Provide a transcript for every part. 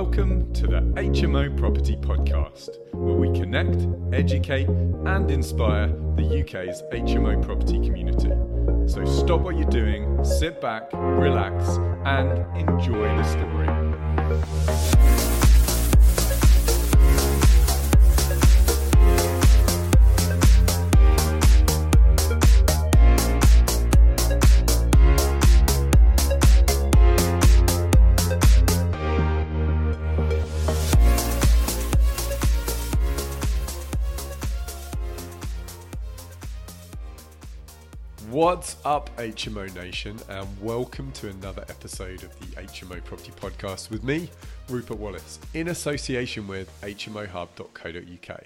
Welcome to the HMO Property Podcast, where we connect, educate, and inspire the UK's HMO property community. So stop what you're doing, sit back, relax, and enjoy the story. What's up, HMO Nation, and welcome to another episode of the HMO Property Podcast with me, Rupert Wallace, in association with HMOHub.co.uk.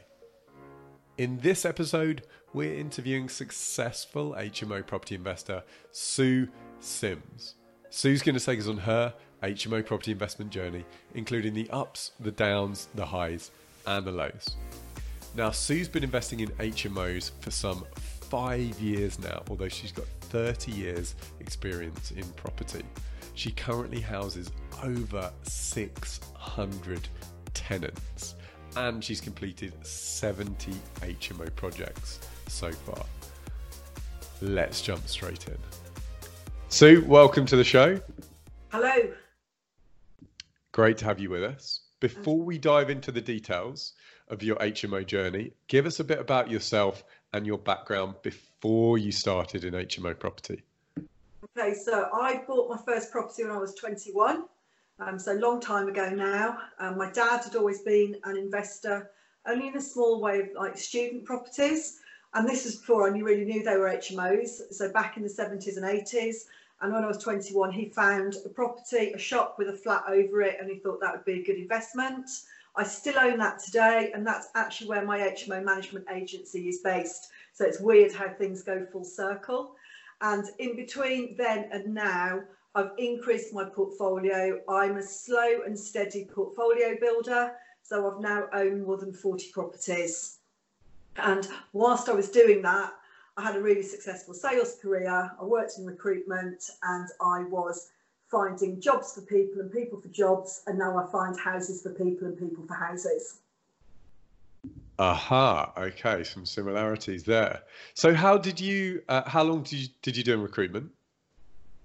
In this episode, we're interviewing successful HMO property investor Sue Sims. Sue's going to take us on her HMO property investment journey, including the ups, the downs, the highs, and the lows. Now, Sue's been investing in HMOs for some five years now, although she's got 30 years' experience in property. She currently houses over 600 tenants and she's completed 70 HMO projects so far. Let's jump straight in. Sue, welcome to the show. Hello. Great to have you with us. Before we dive into the details of your HMO journey, give us a bit about yourself and your background before you started in HMO property. Okay, so I bought my first property when I was 21, um, so long time ago now. Um, my dad had always been an investor, only in a small way of like student properties. And this was before I really knew they were HMOs. So back in the 70s and 80s. And when I was 21, he found a property, a shop with a flat over it, and he thought that would be a good investment. I still own that today, and that's actually where my HMO management agency is based. So it's weird how things go full circle. And in between then and now, I've increased my portfolio. I'm a slow and steady portfolio builder. So I've now owned more than 40 properties. And whilst I was doing that, I had a really successful sales career. I worked in recruitment and I was finding jobs for people and people for jobs. And now I find houses for people and people for houses. Aha. Okay, some similarities there. So, how did you? Uh, how long did you did you do in recruitment?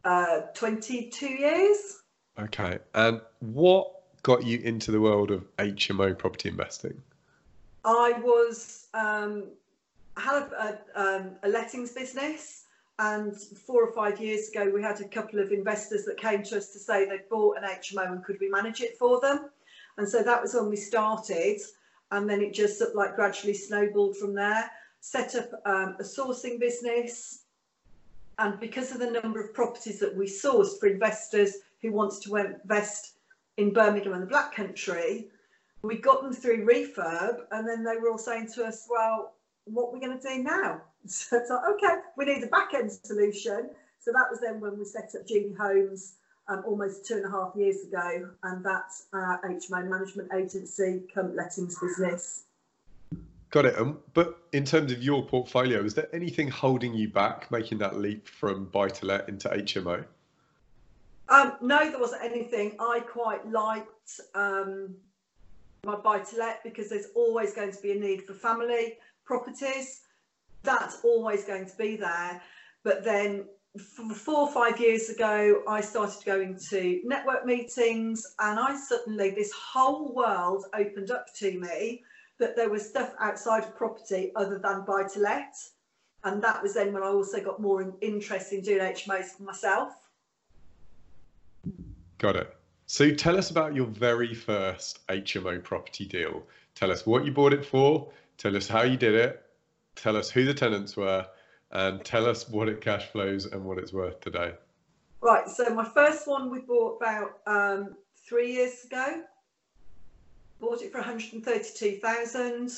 Uh, Twenty-two years. Okay, and what got you into the world of HMO property investing? I was um, had a, a, um, a lettings business, and four or five years ago, we had a couple of investors that came to us to say they'd bought an HMO and could we manage it for them, and so that was when we started and then it just sort of like gradually snowballed from there. Set up um, a sourcing business, and because of the number of properties that we sourced for investors who wants to invest in Birmingham and the Black Country, we got them through refurb, and then they were all saying to us, "Well, what we're going to do now?" So it's like, okay, we need a back end solution. So that was then when we set up Genie Homes um, almost two and a half years ago, and that's our HMO management agency, come lettings business. Got it. Um, but in terms of your portfolio, is there anything holding you back making that leap from buy to let into HMO? Um, no, there wasn't anything. I quite liked um, my buy to let because there's always going to be a need for family properties. That's always going to be there. But then four or five years ago, I started going to network meetings, and I suddenly, this whole world opened up to me that there was stuff outside of property other than buy to let. And that was then when I also got more in, interest in doing HMOs myself. Got it. So tell us about your very first HMO property deal. Tell us what you bought it for, tell us how you did it, tell us who the tenants were, and tell us what it cash flows and what it's worth today. Right, so my first one we bought about um, three years ago. Bought it for 132,000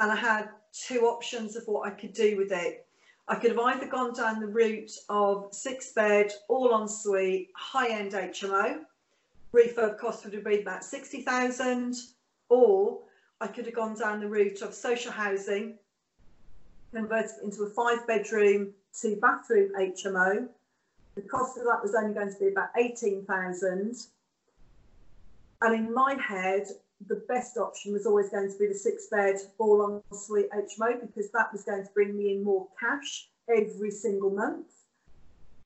and I had two options of what I could do with it. I could have either gone down the route of six bed, all en suite, high end HMO. Refurb cost would have been about 60,000 or I could have gone down the route of social housing, converted into a five bedroom, two bathroom HMO. The cost of that was only going to be about 18,000. And in my head, the best option was always going to be the six bed all en suite HMO because that was going to bring me in more cash every single month.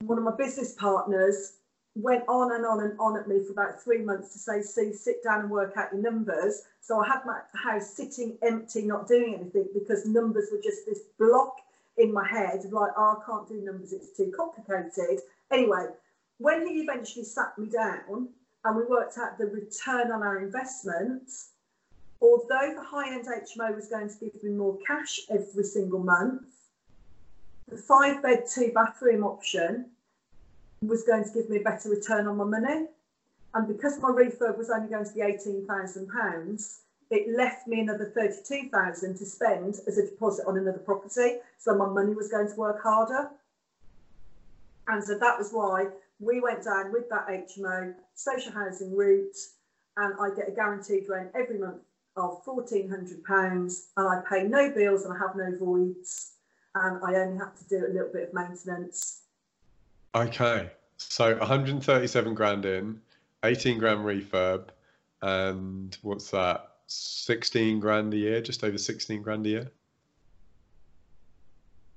One of my business partners went on and on and on at me for about three months to say, see, sit down and work out your numbers. So I had my house sitting empty, not doing anything because numbers were just this block in my head of like, oh, I can't do numbers, it's too complicated. Anyway, when he eventually sat me down and we worked out the return on our investment, although the high end HMO was going to give me more cash every single month, the five bed, two bathroom option was going to give me a better return on my money. And because my refurb was only going to be £18,000, it left me another 32,000 to spend as a deposit on another property. So my money was going to work harder. And so that was why we went down with that HMO social housing route and I get a guaranteed rent every month of £1,400 and I pay no bills and I have no voids and I only have to do a little bit of maintenance. Okay, so 137 grand in, 18 grand refurb, and what's that? 16 grand a year, just over 16 grand a year.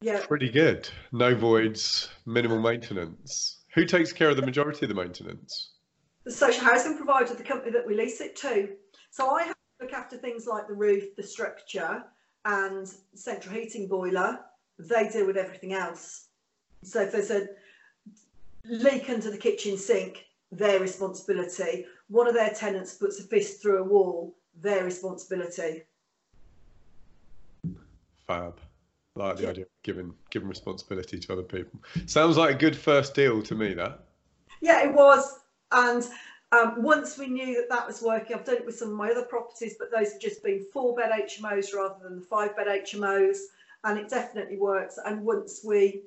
Yeah. Pretty good. No voids, minimal maintenance. Who takes care of the majority of the maintenance? The social housing provider, the company that we lease it to. So I have to look after things like the roof, the structure, and central heating boiler. They deal with everything else. So if there's a leak under the kitchen sink, their responsibility. One of their tenants puts a fist through a wall, their responsibility. Fab. Like the yeah. idea of giving giving responsibility to other people. Sounds like a good first deal to me. That. Yeah, it was. And um, once we knew that that was working, I've done it with some of my other properties, but those have just been four bed HMOs rather than the five bed HMOs, and it definitely works. And once we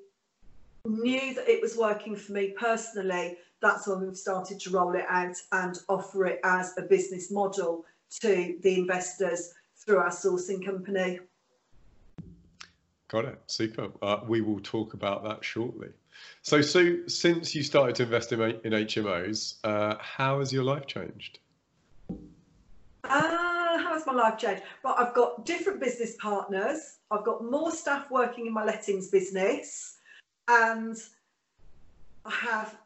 knew that it was working for me personally, that's when we've started to roll it out and offer it as a business model to the investors through our sourcing company. Got it. Super. Uh, we will talk about that shortly. So, Sue, since you started to invest in, in HMOs, uh, how has your life changed? Uh, how has my life changed? Well, I've got different business partners. I've got more staff working in my lettings business, and I have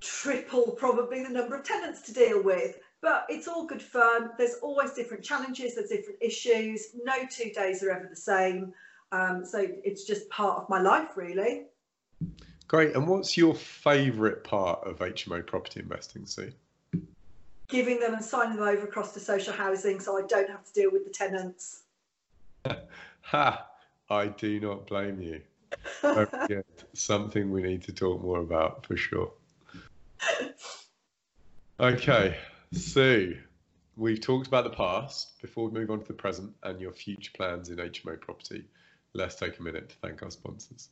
triple probably the number of tenants to deal with. But it's all good fun. There's always different challenges, there's different issues. No two days are ever the same. Um, so it's just part of my life, really. Great. And what's your favourite part of HMO property investing, Sue? Giving them and signing them over across to social housing so I don't have to deal with the tenants. ha! I do not blame you. Something we need to talk more about for sure. Okay, Sue, we've talked about the past. Before we move on to the present and your future plans in HMO property, let's take a minute to thank our sponsors.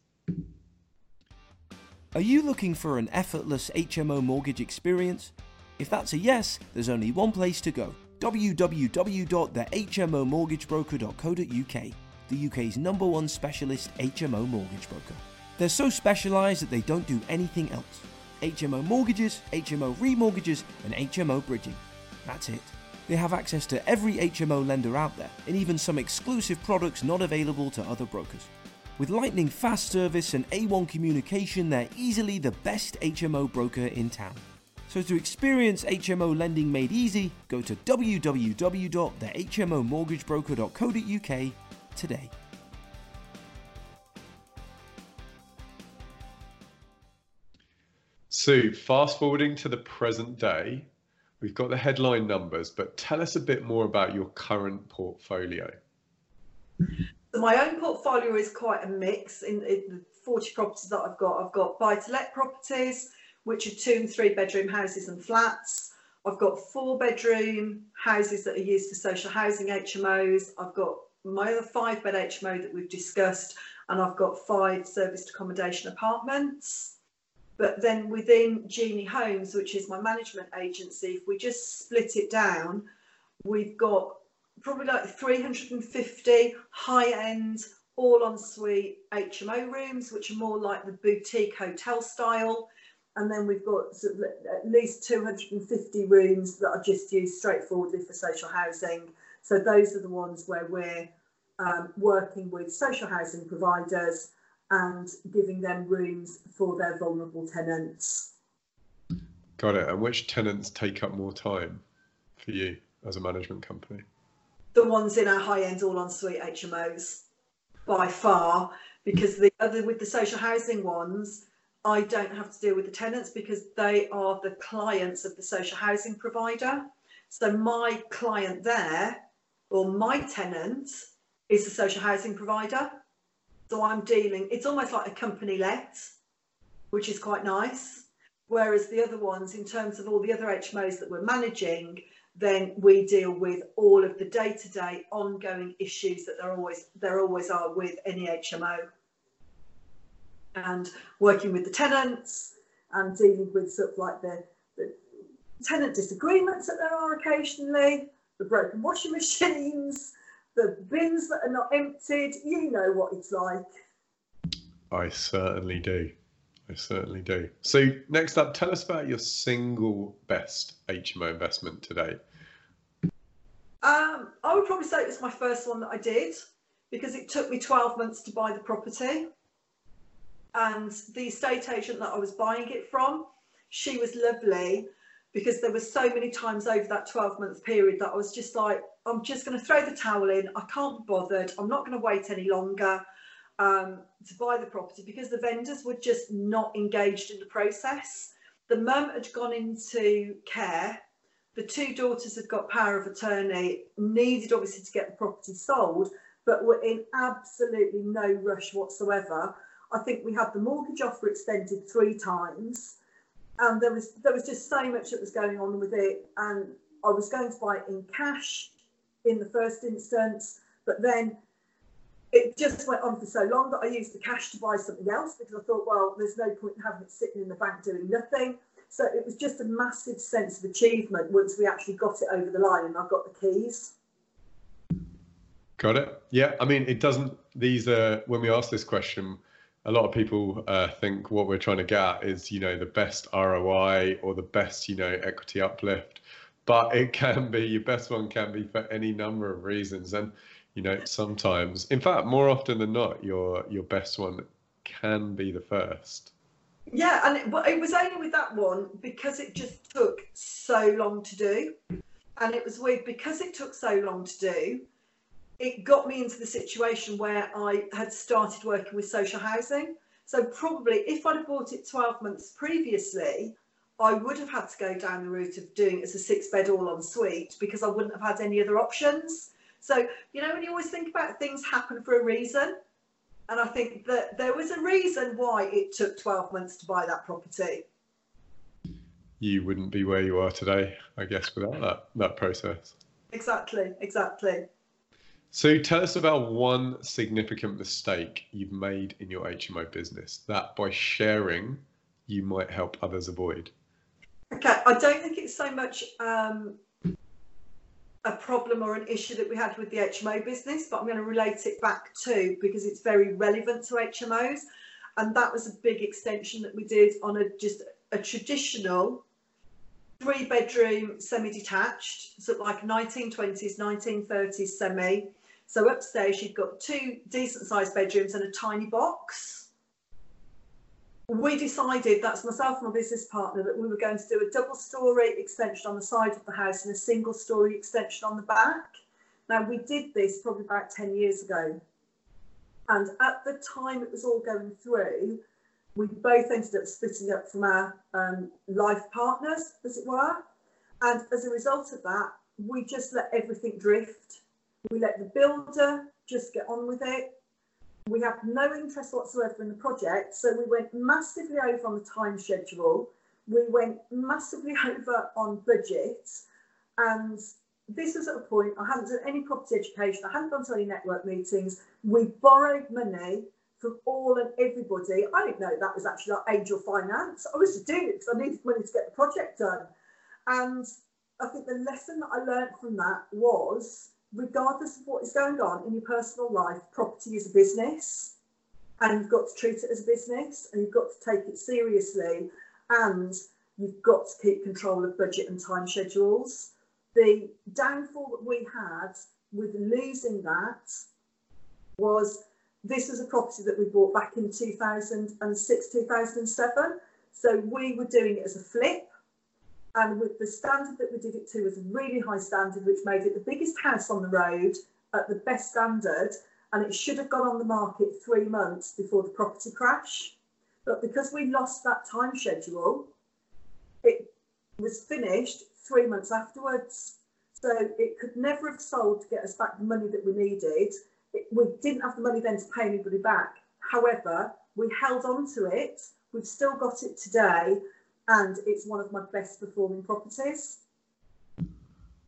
Are you looking for an effortless HMO mortgage experience? If that's a yes, there's only one place to go www.thehmomortgagebroker.co.uk, the UK's number one specialist HMO mortgage broker. They're so specialised that they don't do anything else. HMO mortgages, HMO remortgages, and HMO bridging. That's it. They have access to every HMO lender out there, and even some exclusive products not available to other brokers. With lightning fast service and A1 communication, they're easily the best HMO broker in town. So to experience HMO lending made easy, go to www.thehmomortgagebroker.co.uk today. So, fast forwarding to the present day, we've got the headline numbers, but tell us a bit more about your current portfolio. So my own portfolio is quite a mix. In, in the 40 properties that I've got, I've got buy-to-let properties, which are two and three bedroom houses and flats. I've got four bedroom houses that are used for social housing HMOs. I've got my other five bed HMO that we've discussed, and I've got five serviced accommodation apartments. But then within Genie Homes, which is my management agency, if we just split it down, we've got probably like 350 high end, all en suite HMO rooms, which are more like the boutique hotel style. and then we've got at least 250 rooms that are just used straightforwardly for social housing. So those are the ones where we're um, working with social housing providers and giving them rooms for their vulnerable tenants. Got it. And which tenants take up more time for you as a management company? The ones in our high end all ensuite HMOs by far, because the other with the social housing ones, I don't have to deal with the tenants because they are the clients of the social housing provider. So my client there or my tenant is the social housing provider. So I'm dealing, it's almost like a company let, which is quite nice. Whereas the other ones, in terms of all the other HMOs that we're managing, then we deal with all of the day-to-day ongoing issues that there always there always are with any HMO. And working with the tenants and dealing with sort of like the, the tenant disagreements that there are occasionally, the broken washing machines, the bins that are not emptied. You know what it's like. I certainly do. I certainly do. So, next up, tell us about your single best HMO investment today. Um, I would probably say it was my first one that I did because it took me 12 months to buy the property. And the estate agent that I was buying it from, she was lovely because there were so many times over that 12 month period that I was just like, I'm just going to throw the towel in. I can't be bothered. I'm not going to wait any longer um, to buy the property because the vendors were just not engaged in the process. The mum had gone into care. The two daughters had got power of attorney, needed obviously to get the property sold, but were in absolutely no rush whatsoever. I think we had the mortgage offer extended three times and there was there was just so much that was going on with it. And I was going to buy it in cash in the first instance but then it just went on for so long that I used the cash to buy something else because I thought well there's no point in having it sitting in the bank doing nothing. So it was just a massive sense of achievement once we actually got it over the line and I got the keys. Got it? Yeah I mean it doesn't these are when we ask this question a lot of people uh, think what we're trying to get is, you know, the best ROI or the best, you know, equity uplift. But it can be your best one can be for any number of reasons, and you know, sometimes, in fact, more often than not, your your best one can be the first. Yeah, and it, it was only with that one because it just took so long to do, and it was weird because it took so long to do it got me into the situation where I had started working with social housing. So probably if I'd have bought it 12 months previously, I would have had to go down the route of doing it as a six bed all en suite because I wouldn't have had any other options. So, you know, when you always think about things happen for a reason, and I think that there was a reason why it took 12 months to buy that property. You wouldn't be where you are today, I guess, without that, that process. Exactly, exactly. So tell us about one significant mistake you've made in your HMO business that by sharing you might help others avoid. Okay, I don't think it's so much um, a problem or an issue that we had with the HMO business, but I'm going to relate it back to because it's very relevant to HMOs. And that was a big extension that we did on a just a traditional three bedroom semi detached, so like 1920s, 1930s semi so upstairs, you've got two decent sized bedrooms and a tiny box. We decided, that's myself and my business partner, that we were going to do a double story extension on the side of the house and a single story extension on the back. Now, we did this probably about 10 years ago. And at the time it was all going through, we both ended up splitting up from our um, life partners, as it were. And as a result of that, we just let everything drift. We let the builder just get on with it. We have no interest whatsoever in the project, so we went massively over on the time schedule. We went massively over on budget, and this was at a point I hadn't done any property education, I hadn't gone to any network meetings. We borrowed money from all and everybody. I didn't know that was actually like angel finance. I was just doing it because I needed money to get the project done. And I think the lesson that I learned from that was regardless of what is going on in your personal life, property is a business and you've got to treat it as a business and you've got to take it seriously. and you've got to keep control of budget and time schedules. The downfall that we had with losing that was this was a property that we bought back in 2006, 2007. So we were doing it as a flip. And with the standard that we did it to was a really high standard, which made it the biggest house on the road at the best standard. And it should have gone on the market three months before the property crash. But because we lost that time schedule, it was finished three months afterwards. So it could never have sold to get us back the money that we needed. It, we didn't have the money then to pay anybody back. However, we held on to it. We've still got it today, and it's one of my best performing properties.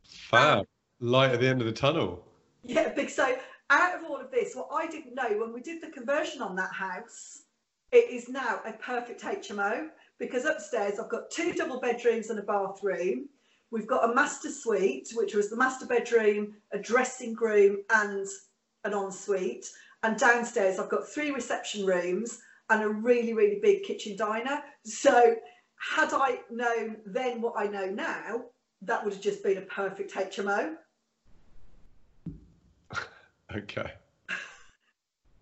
Fab. Light at the end of the tunnel. Yeah, big. So out of all of this, what I didn't know when we did the conversion on that house, it is now a perfect HMO because upstairs I've got two double bedrooms and a bathroom. We've got a master suite, which was the master bedroom, a dressing room, and an ensuite. And downstairs, I've got three reception rooms and a really, really big kitchen diner. So, had I known then what I know now, that would have just been a perfect HMO. okay.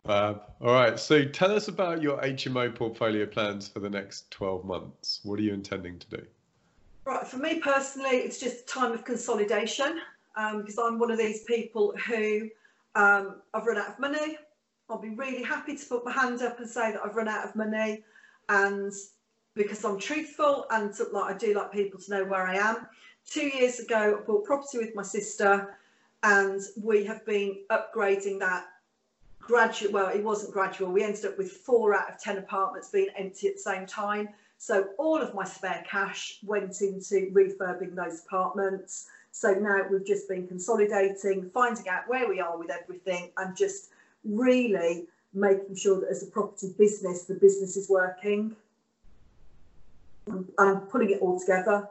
Um, all right. So, tell us about your HMO portfolio plans for the next 12 months. What are you intending to do? Right, for me personally, it's just a time of consolidation um, because I'm one of these people who um, I've run out of money. I'll be really happy to put my hand up and say that I've run out of money, and because I'm truthful and like I do like people to know where I am. Two years ago, I bought property with my sister, and we have been upgrading that gradual. Well, it wasn't gradual. We ended up with four out of ten apartments being empty at the same time so all of my spare cash went into refurbing those apartments. So now we've just been consolidating, finding out where we are with everything, and just really making sure that as a property business, the business is working and putting it all together.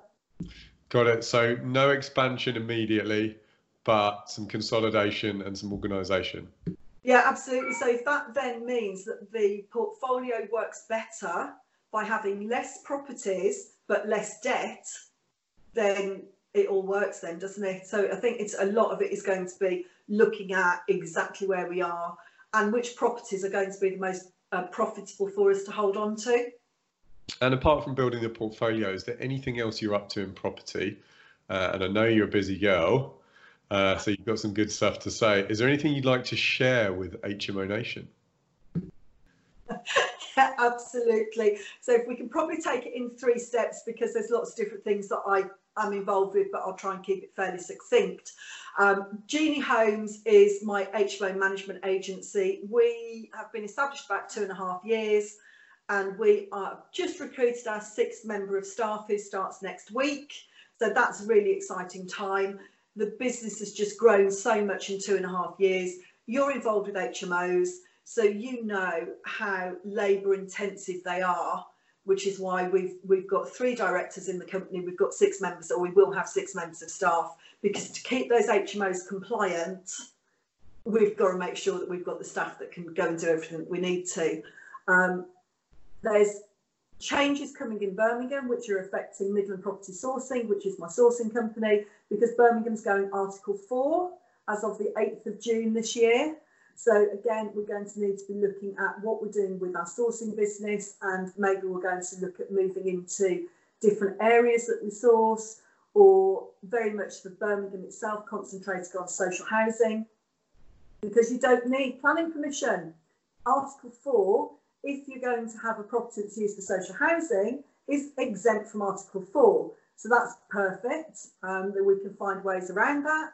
Got it. So no expansion immediately, but some consolidation and some organisation. Yeah, absolutely. So if that then means that the portfolio works better by having less properties but less debt, then it all works then, doesn't it? So I think it's a lot of it is going to be looking at exactly where we are and which properties are going to be the most uh, profitable for us to hold on to. And apart from building the portfolio, is there anything else you're up to in property? Uh, and I know you're a busy girl, uh, so you've got some good stuff to say. Is there anything you'd like to share with HMO Nation? yeah, absolutely. So if we can probably take it in three steps because there's lots of different things that I am involved with, but I'll try and keep it fairly succinct. Um, Genie Homes is my HMO management agency. We have been established about two and a half years and we are just recruited our sixth member of staff who starts next week. So that's a really exciting time. The business has just grown so much in two and a half years. You're involved with HMOs so you know how labour intensive they are, which is why we've we've got three directors in the company, we've got six members, or we will have six members of staff, because to keep those HMOs compliant, we've got to make sure that we've got the staff that can go and do everything that we need to. Um, there's changes coming in Birmingham, which are affecting Midland Property Sourcing, which is my sourcing company, because Birmingham's going Article 4 as of the 8th of June this year. So again, we're going to need to be looking at what we're doing with our sourcing business and maybe we're going to look at moving into different areas that we source or very much for Birmingham itself concentrating on social housing because you don't need planning permission. Article 4, if you're going to have a property that's used for social housing, is exempt from Article 4. So that's perfect, um, that we can find ways around that.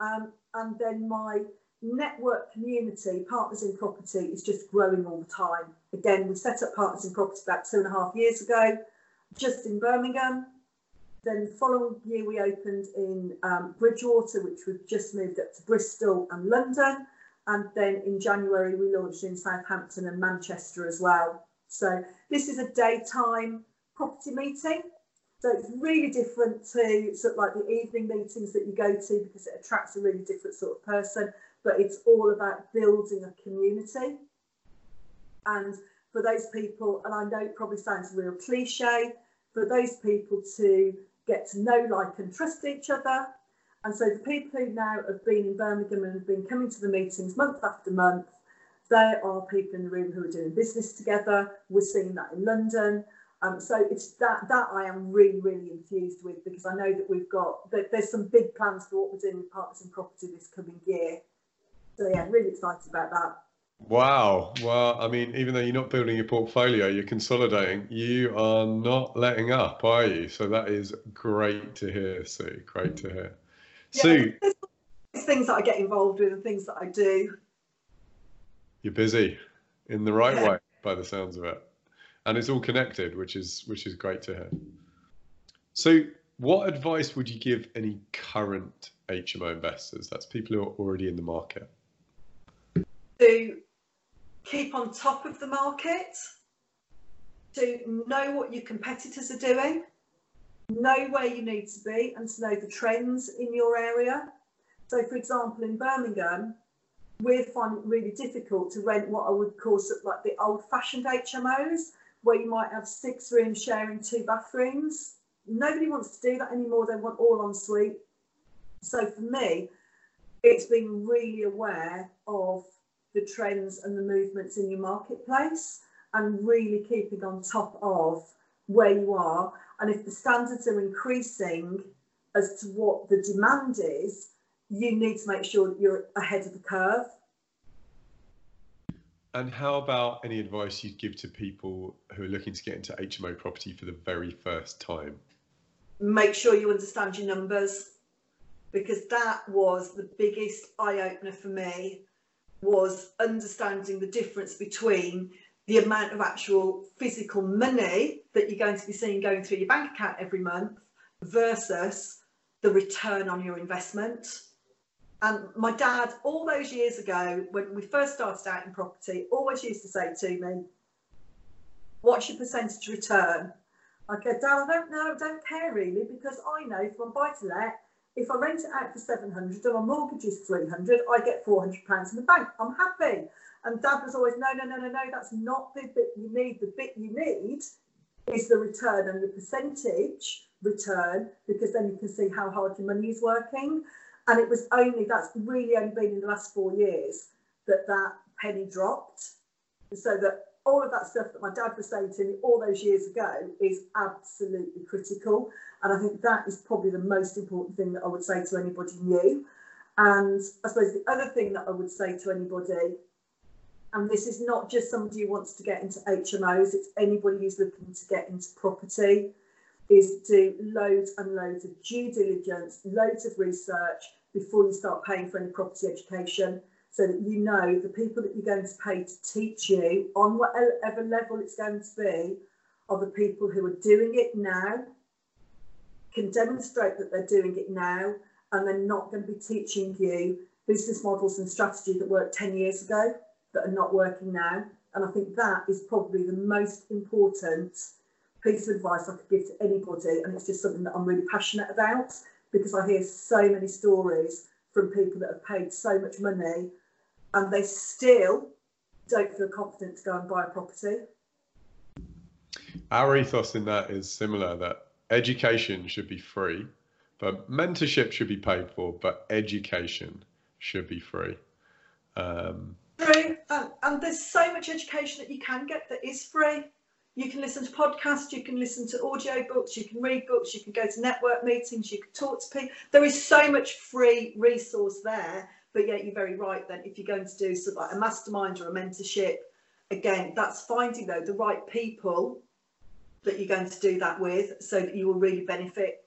Um, and then my network community, Partners in Property, is just growing all the time. Again, we set up Partners in Property about two and a half years ago, just in Birmingham. Then the following year, we opened in um, Bridgwater, which we've just moved up to Bristol and London. And then in January, we launched in Southampton and Manchester as well. So this is a daytime property meeting. So it's really different to sort of like the evening meetings that you go to because it attracts a really different sort of person but it's all about building a community. And for those people, and I know it probably sounds real cliche, for those people to get to know, like, and trust each other. And so the people who now have been in Birmingham and have been coming to the meetings month after month, they are people in the room who are doing business together. We're seeing that in London. Um, so it's that that I am really, really infused with because I know that we've got that there's some big plans for what we're doing with Partners in Property this coming year. So yeah, really excited about that. Wow. Well, I mean, even though you're not building your portfolio, you're consolidating. You are not letting up, are you? So that is great to hear, Sue. Great to hear. Sue, there's things that I get involved with and things that I do. You're busy in the right yeah. way, by the sounds of it and it's all connected, which is which is great to hear. So, what advice would you give any current HMO investors? That's people who are already in the market. To keep on top of the market, to know what your competitors are doing, know where you need to be, and to know the trends in your area. So, for example, in Birmingham, we're finding it really difficult to rent what I would call sort of like the old-fashioned HMOs where you might have six rooms sharing two bathrooms. Nobody wants to do that anymore. They want all en suite. So for me, it's being really aware of the trends and the movements in your marketplace and really keeping on top of where you are. And if the standards are increasing as to what the demand is, you need to make sure that you're ahead of the curve. And how about any advice you'd give to people who are looking to get into HMO property for the very first time? Make sure you understand your numbers because that was the biggest eye opener for me was understanding the difference between the amount of actual physical money that you're going to be seeing going through your bank account every month versus the return on your investment. And my dad, all those years ago, when we first started out in property, always used to say to me, What's your percentage return? I go, Dad, I don't know, I don't care really, because I know from buy to let, if I rent it out for 700 and my mortgage is 300, I get 400 pounds in the bank. I'm happy. And Dad was always, no, no, no, no, no, that's not the bit you need. The bit you need is the return and the percentage return, because then you can see how hard your money is working. And it was only, that's really only been in the last four years that that penny dropped. So that all of that stuff that my dad was saying to me all those years ago is absolutely critical. And I think that is probably the most important thing that I would say to anybody new. And I suppose the other thing that I would say to anybody, and this is not just somebody who wants to get into HMOs, it's anybody who's looking to get into property, is do loads and loads of due diligence, loads of research, before you start paying for any property education so that you know the people that you're going to pay to teach you on whatever level it's going to be are the people who are doing it now, can demonstrate that they're doing it now, and they're not going to be teaching you business models and strategy that worked 10 years ago that are not working now. And I think that is probably the most important piece of advice I could give to anybody. And it's just something that I'm really passionate about because I hear so many stories from people that have paid so much money and they still don't feel confident to go and buy a property. Our ethos in that is similar that education should be free, but mentorship should be paid for, but education should be free. Um, free, and, and there's so much education that you can get that is free. You can listen to podcasts, you can listen to audio books, you can read books, you can go to network meetings, you can talk to people. There is so much free resource there. But yeah, you're very right then. If you're going to do sort of like a mastermind or a mentorship, again, that's finding though the right people that you're going to do that with so that you will really benefit.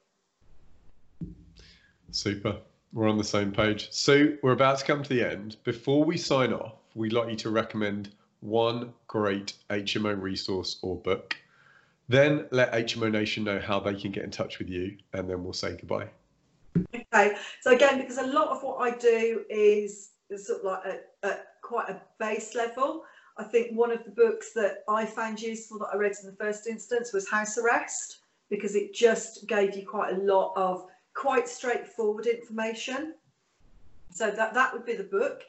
Super. We're on the same page. So we're about to come to the end. Before we sign off, we'd like you to recommend one great HMO resource or book. Then let HMO Nation know how they can get in touch with you, and then we'll say goodbye. Okay, so again, because a lot of what I do is sort of like at, quite a base level, I think one of the books that I found useful that I read in the first instance was House Arrest, because it just gave you quite a lot of quite straightforward information. So that, that would be the book.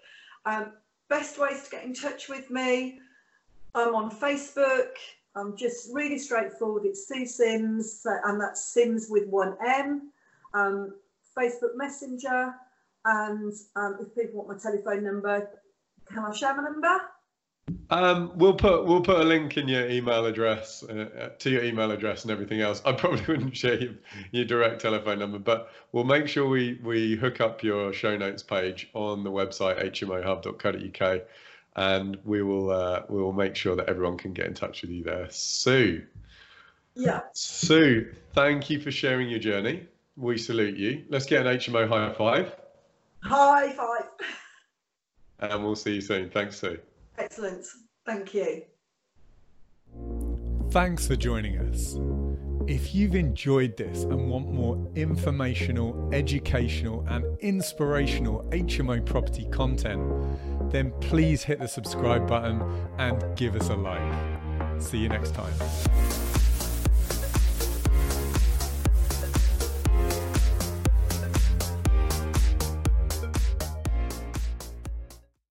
Um, best ways to get in touch with me. I'm on Facebook, I'm just really straightforward. It's Sue Sims, and that's Sims with one M. Um, Facebook Messenger, and um, if people want my telephone number, can I share my number? Um, we'll put we'll put a link in your email address uh, uh to your email address and everything else. I probably wouldn't share your, your direct telephone number, but we'll make sure we we hook up your show notes page on the website hmohub.co.uk, and we will uh, we will make sure that everyone can get in touch with you there. Sue. Yeah. Sue, thank you for sharing your journey. We salute you. Let's get an HMO high five. High five. And we'll see you soon. Thanks, Sue. Excellent. Thank you. Thanks for joining us. If you've enjoyed this and want more informational, educational, and inspirational HMO property content, then please hit the subscribe button and give us a like. See you next time.